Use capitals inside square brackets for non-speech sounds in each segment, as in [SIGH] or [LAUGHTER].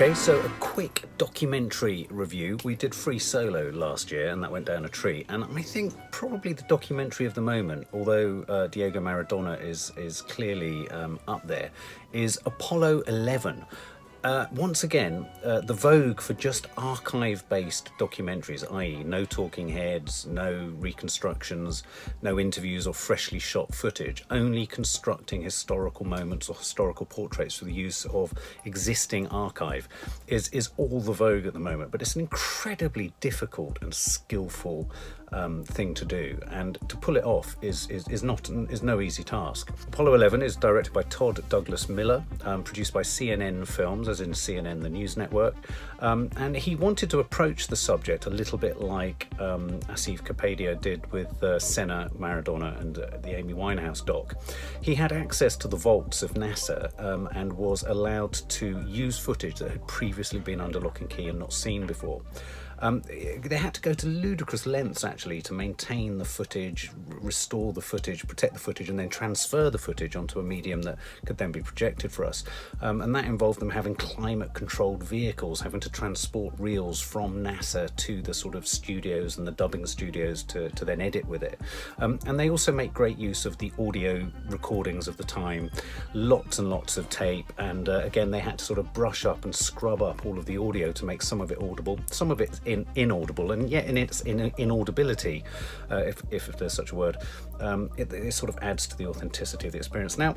Okay, so a quick documentary review. We did Free Solo last year, and that went down a tree. And I think probably the documentary of the moment, although uh, Diego Maradona is is clearly um, up there, is Apollo 11. Uh, once again, uh, the vogue for just archive based documentaries, i.e., no talking heads, no reconstructions, no interviews or freshly shot footage, only constructing historical moments or historical portraits for the use of existing archive, is, is all the vogue at the moment. But it's an incredibly difficult and skillful um, thing to do, and to pull it off is, is, is not is no easy task. Apollo 11 is directed by Todd Douglas Miller, um, produced by CNN Films, as in CNN, the news network, um, and he wanted to approach the subject a little bit like um, Asif Kapadia did with uh, Senna, Maradona, and uh, the Amy Winehouse doc. He had access to the vaults of NASA um, and was allowed to use footage that had previously been under lock and key and not seen before. Um, they had to go to ludicrous lengths actually to maintain the footage, restore the footage, protect the footage, and then transfer the footage onto a medium that could then be projected for us. Um, and that involved them having climate controlled vehicles, having to transport reels from NASA to the sort of studios and the dubbing studios to, to then edit with it. Um, and they also make great use of the audio recordings of the time, lots and lots of tape. And uh, again, they had to sort of brush up and scrub up all of the audio to make some of it audible, some of it in, inaudible, and yet in its in, inaudibility, uh, if, if there's such a word, um, it, it sort of adds to the authenticity of the experience. Now,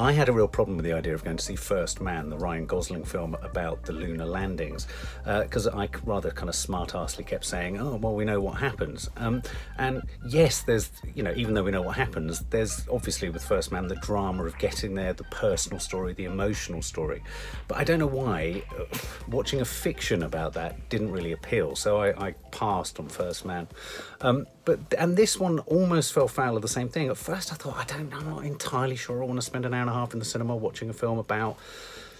I had a real problem with the idea of going to see First Man, the Ryan Gosling film about the lunar landings, because uh, I rather kind of smart-assly kept saying, "Oh, well, we know what happens." Um, and yes, there's, you know, even though we know what happens, there's obviously with First Man the drama of getting there, the personal story, the emotional story. But I don't know why uh, watching a fiction about that didn't really appeal, so I, I passed on First Man. Um, but and this one almost fell foul of the same thing. At first, I thought, I don't, I'm not entirely sure I want to spend an hour and a half in the cinema watching a film about,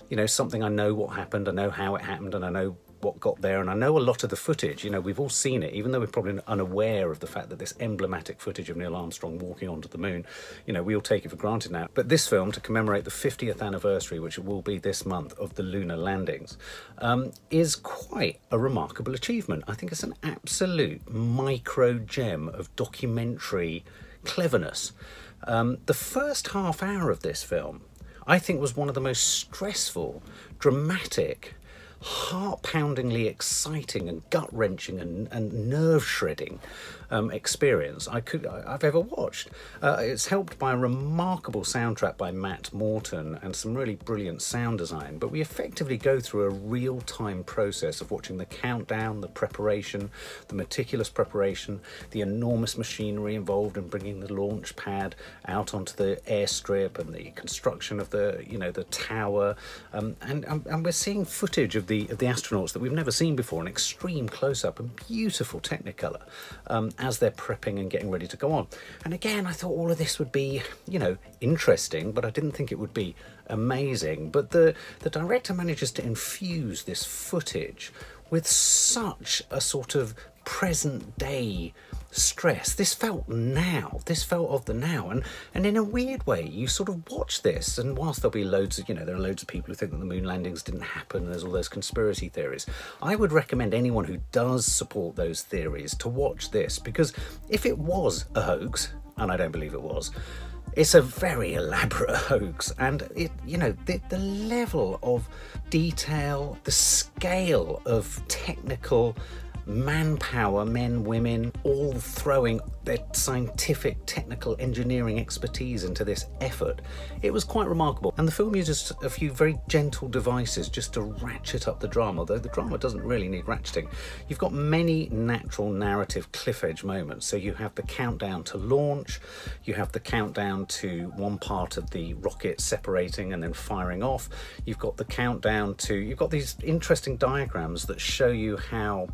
you know, something I know what happened, I know how it happened, and I know what got there, and I know a lot of the footage. You know, we've all seen it, even though we're probably unaware of the fact that this emblematic footage of Neil Armstrong walking onto the moon, you know, we all take it for granted now. But this film, to commemorate the 50th anniversary, which will be this month, of the lunar landings, um, is quite a remarkable achievement. I think it's an absolute micro gem of documentary cleverness. Um, the first half hour of this film, I think, was one of the most stressful, dramatic, heart poundingly exciting and gut wrenching and, and nerve shredding um, experience I could I've ever watched. Uh, it's helped by a remarkable soundtrack by Matt Morton and some really brilliant sound design. But we effectively go through a real time process of watching the countdown, the preparation, the meticulous preparation, the enormous machinery involved in bringing the launch pad out onto the airstrip and the construction of the you know the tower, um, and, and and we're seeing footage of the of the astronauts that we've never seen before, an extreme close up and beautiful Technicolor. Um, as they're prepping and getting ready to go on. And again, I thought all of this would be, you know, interesting, but I didn't think it would be amazing. But the, the director manages to infuse this footage with such a sort of present day stress. This felt now. This felt of the now. And and in a weird way, you sort of watch this, and whilst there'll be loads of, you know, there are loads of people who think that the moon landings didn't happen, and there's all those conspiracy theories. I would recommend anyone who does support those theories to watch this because if it was a hoax, and I don't believe it was, it's a very elaborate [LAUGHS] hoax and it you know the, the level of detail the scale of technical manpower, men, women, all throwing their scientific, technical, engineering expertise into this effort. It was quite remarkable. And the film uses a few very gentle devices just to ratchet up the drama, though the drama doesn't really need ratcheting. You've got many natural narrative cliff edge moments. So you have the countdown to launch, you have the countdown to one part of the rocket separating and then firing off. You've got the countdown to, you've got these interesting diagrams that show you how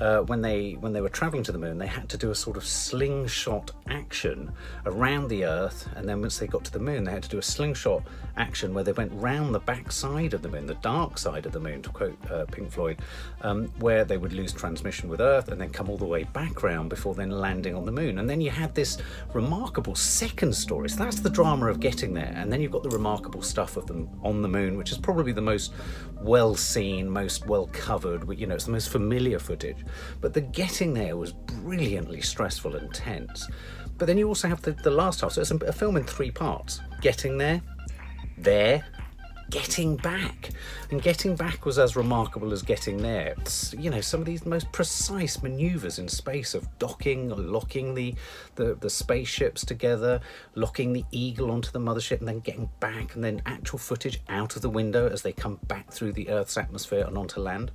uh, when they when they were traveling to the moon, they had to do a sort of slingshot action around the Earth, and then once they got to the moon, they had to do a slingshot action where they went round the back side of the moon, the dark side of the moon, to quote uh, Pink Floyd, um, where they would lose transmission with Earth and then come all the way back round before then landing on the moon. And then you had this remarkable second story. So that's the drama of getting there, and then you've got the remarkable stuff of them on the moon, which is probably the most well seen, most well covered. You know, it's the most familiar footage. But the getting there was brilliantly stressful and tense. But then you also have the, the last half. So it's a, a film in three parts getting there, there, getting back. And getting back was as remarkable as getting there. It's, you know, some of these most precise maneuvers in space of docking, locking the, the, the spaceships together, locking the Eagle onto the mothership, and then getting back, and then actual footage out of the window as they come back through the Earth's atmosphere and onto land.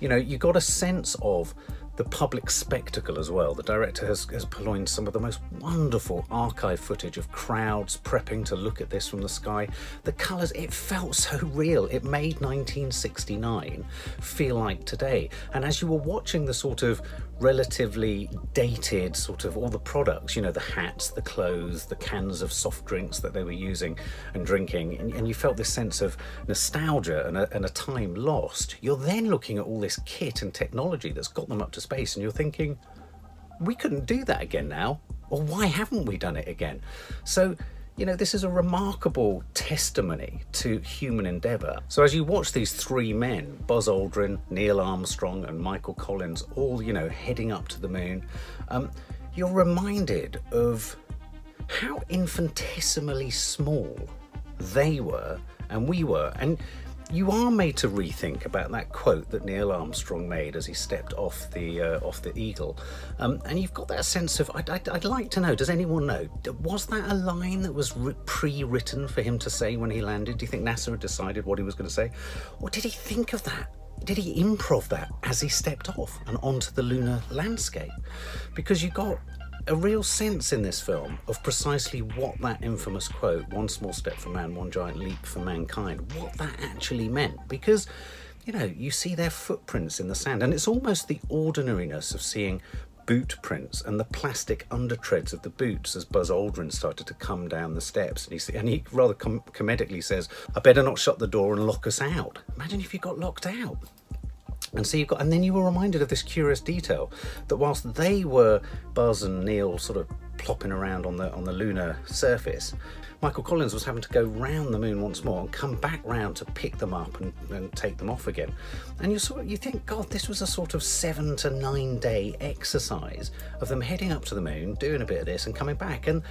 You know, you got a sense of the public spectacle as well. The director has, has purloined some of the most wonderful archive footage of crowds prepping to look at this from the sky. The colours, it felt so real. It made 1969 feel like today. And as you were watching the sort of relatively dated sort of all the products, you know, the hats, the clothes, the cans of soft drinks that they were using and drinking, and, and you felt this sense of nostalgia and a, and a time lost. You're then looking at all this kit and technology that's got them up to space, and you're thinking, we couldn't do that again now, or why haven't we done it again? So you know, this is a remarkable testimony to human endeavour. So, as you watch these three men, Buzz Aldrin, Neil Armstrong, and Michael Collins, all, you know, heading up to the moon, um, you're reminded of how infinitesimally small they were and we were. And you are made to rethink about that quote that Neil Armstrong made as he stepped off the uh, off the Eagle, um, and you've got that sense of I'd, I'd, I'd, like to know. Does anyone know? Was that a line that was re- pre-written for him to say when he landed? Do you think NASA had decided what he was going to say, or did he think of that? Did he improv that as he stepped off and onto the lunar landscape? Because you got a real sense in this film of precisely what that infamous quote, one small step for man, one giant leap for mankind, what that actually meant. Because, you know, you see their footprints in the sand, and it's almost the ordinariness of seeing boot prints and the plastic undertreads of the boots as Buzz Aldrin started to come down the steps. And he, and he rather com- comedically says, I better not shut the door and lock us out. Imagine if you got locked out. And so you've got, and then you were reminded of this curious detail that whilst they were Buzz and Neil sort of plopping around on the on the lunar surface, Michael Collins was having to go round the moon once more and come back round to pick them up and, and take them off again. And you sort of, you think, God, this was a sort of seven to nine day exercise of them heading up to the moon, doing a bit of this, and coming back. And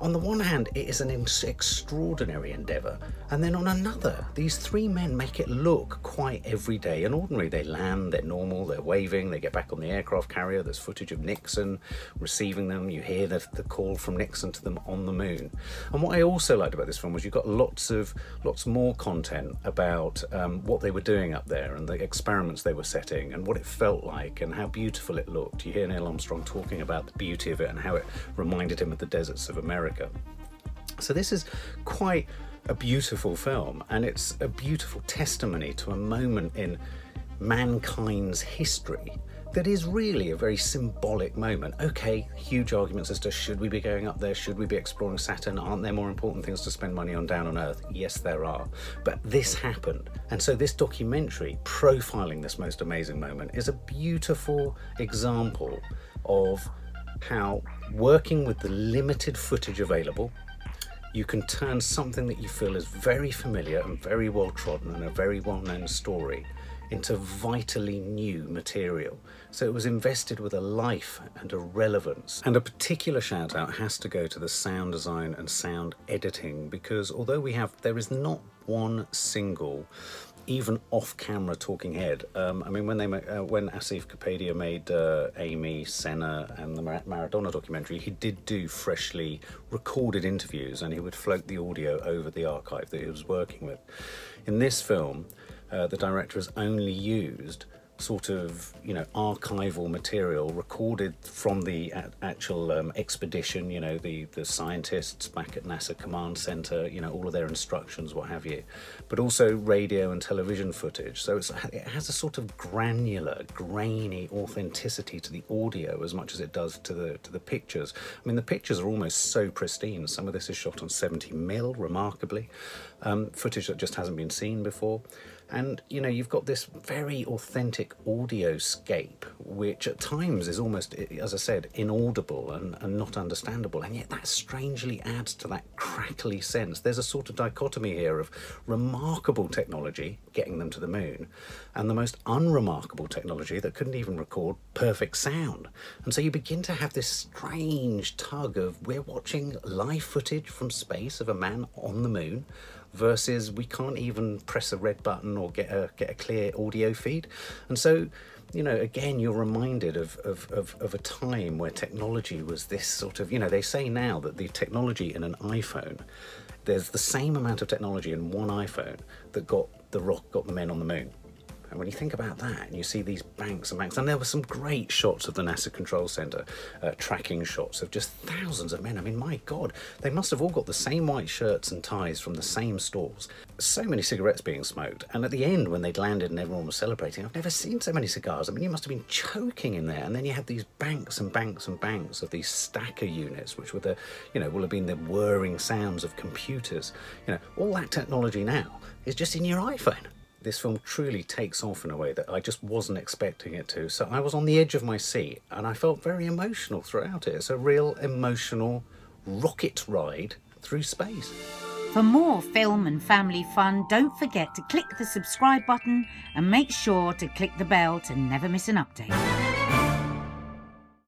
on the one hand, it is an extraordinary endeavour, and then on another, these three men make it look quite everyday and ordinary. They land, they're normal, they're waving, they get back on the aircraft carrier. There's footage of Nixon receiving them. You hear the, the call from Nixon to them on the moon. And what I also liked about this film was you got lots of lots more content about um, what they were doing up there and the experiments they were setting and what it felt like and how beautiful it looked. You hear Neil Armstrong talking about the beauty of it and how it reminded him of the deserts of America America. So this is quite a beautiful film, and it's a beautiful testimony to a moment in mankind's history that is really a very symbolic moment. Okay, huge arguments as to should we be going up there, should we be exploring Saturn, aren't there more important things to spend money on down on Earth? Yes, there are. But this happened. And so this documentary profiling this most amazing moment is a beautiful example of how working with the limited footage available, you can turn something that you feel is very familiar and very well trodden and a very well known story into vitally new material. So it was invested with a life and a relevance. And a particular shout out has to go to the sound design and sound editing because although we have, there is not one single even off-camera talking head. Um, I mean, when they uh, when Asif Kapadia made uh, Amy, Senna, and the Mar- Maradona documentary, he did do freshly recorded interviews, and he would float the audio over the archive that he was working with. In this film, uh, the director has only used sort of you know archival material recorded from the a- actual um, expedition you know the the scientists back at NASA command center you know all of their instructions what have you but also radio and television footage. So it has a sort of granular grainy authenticity to the audio as much as it does to the to the pictures. I mean the pictures are almost so pristine. Some of this is shot on 70 mil remarkably um, footage that just hasn't been seen before and you know, you've got this very authentic audio scape, which at times is almost, as I said, inaudible and, and not understandable. And yet that strangely adds to that crackly sense. There's a sort of dichotomy here of remarkable technology getting them to the moon and the most unremarkable technology that couldn't even record perfect sound. And so you begin to have this strange tug of we're watching live footage from space of a man on the moon versus we can't even press a red button or get a get a clear audio feed. And so, you know, again, you're reminded of, of, of, of, a time where technology was this sort of, you know, they say now that the technology in an iPhone, there's the same amount of technology in one iPhone that got the rock, got the men on the moon. And when you think about that, and you see these banks and banks, and there were some great shots of the NASA Control Center, uh, tracking shots of just thousands of men. I mean, my God, they must have all got the same white shirts and ties from the same stores. So many cigarettes being smoked. And at the end, when they'd landed and everyone was celebrating, I've never seen so many cigars. I mean, you must have been choking in there. And then you had these banks and banks and banks of these stacker units, which were the, you know, will have been the whirring sounds of computers. You know, all that technology now is just in your iPhone this film truly takes off in a way that I just wasn't expecting it to. So I was on the edge of my seat and I felt very emotional throughout it. It's a real emotional rocket ride through space. For more film and family fun, don't forget to click the subscribe button and make sure to click the bell to never miss an update.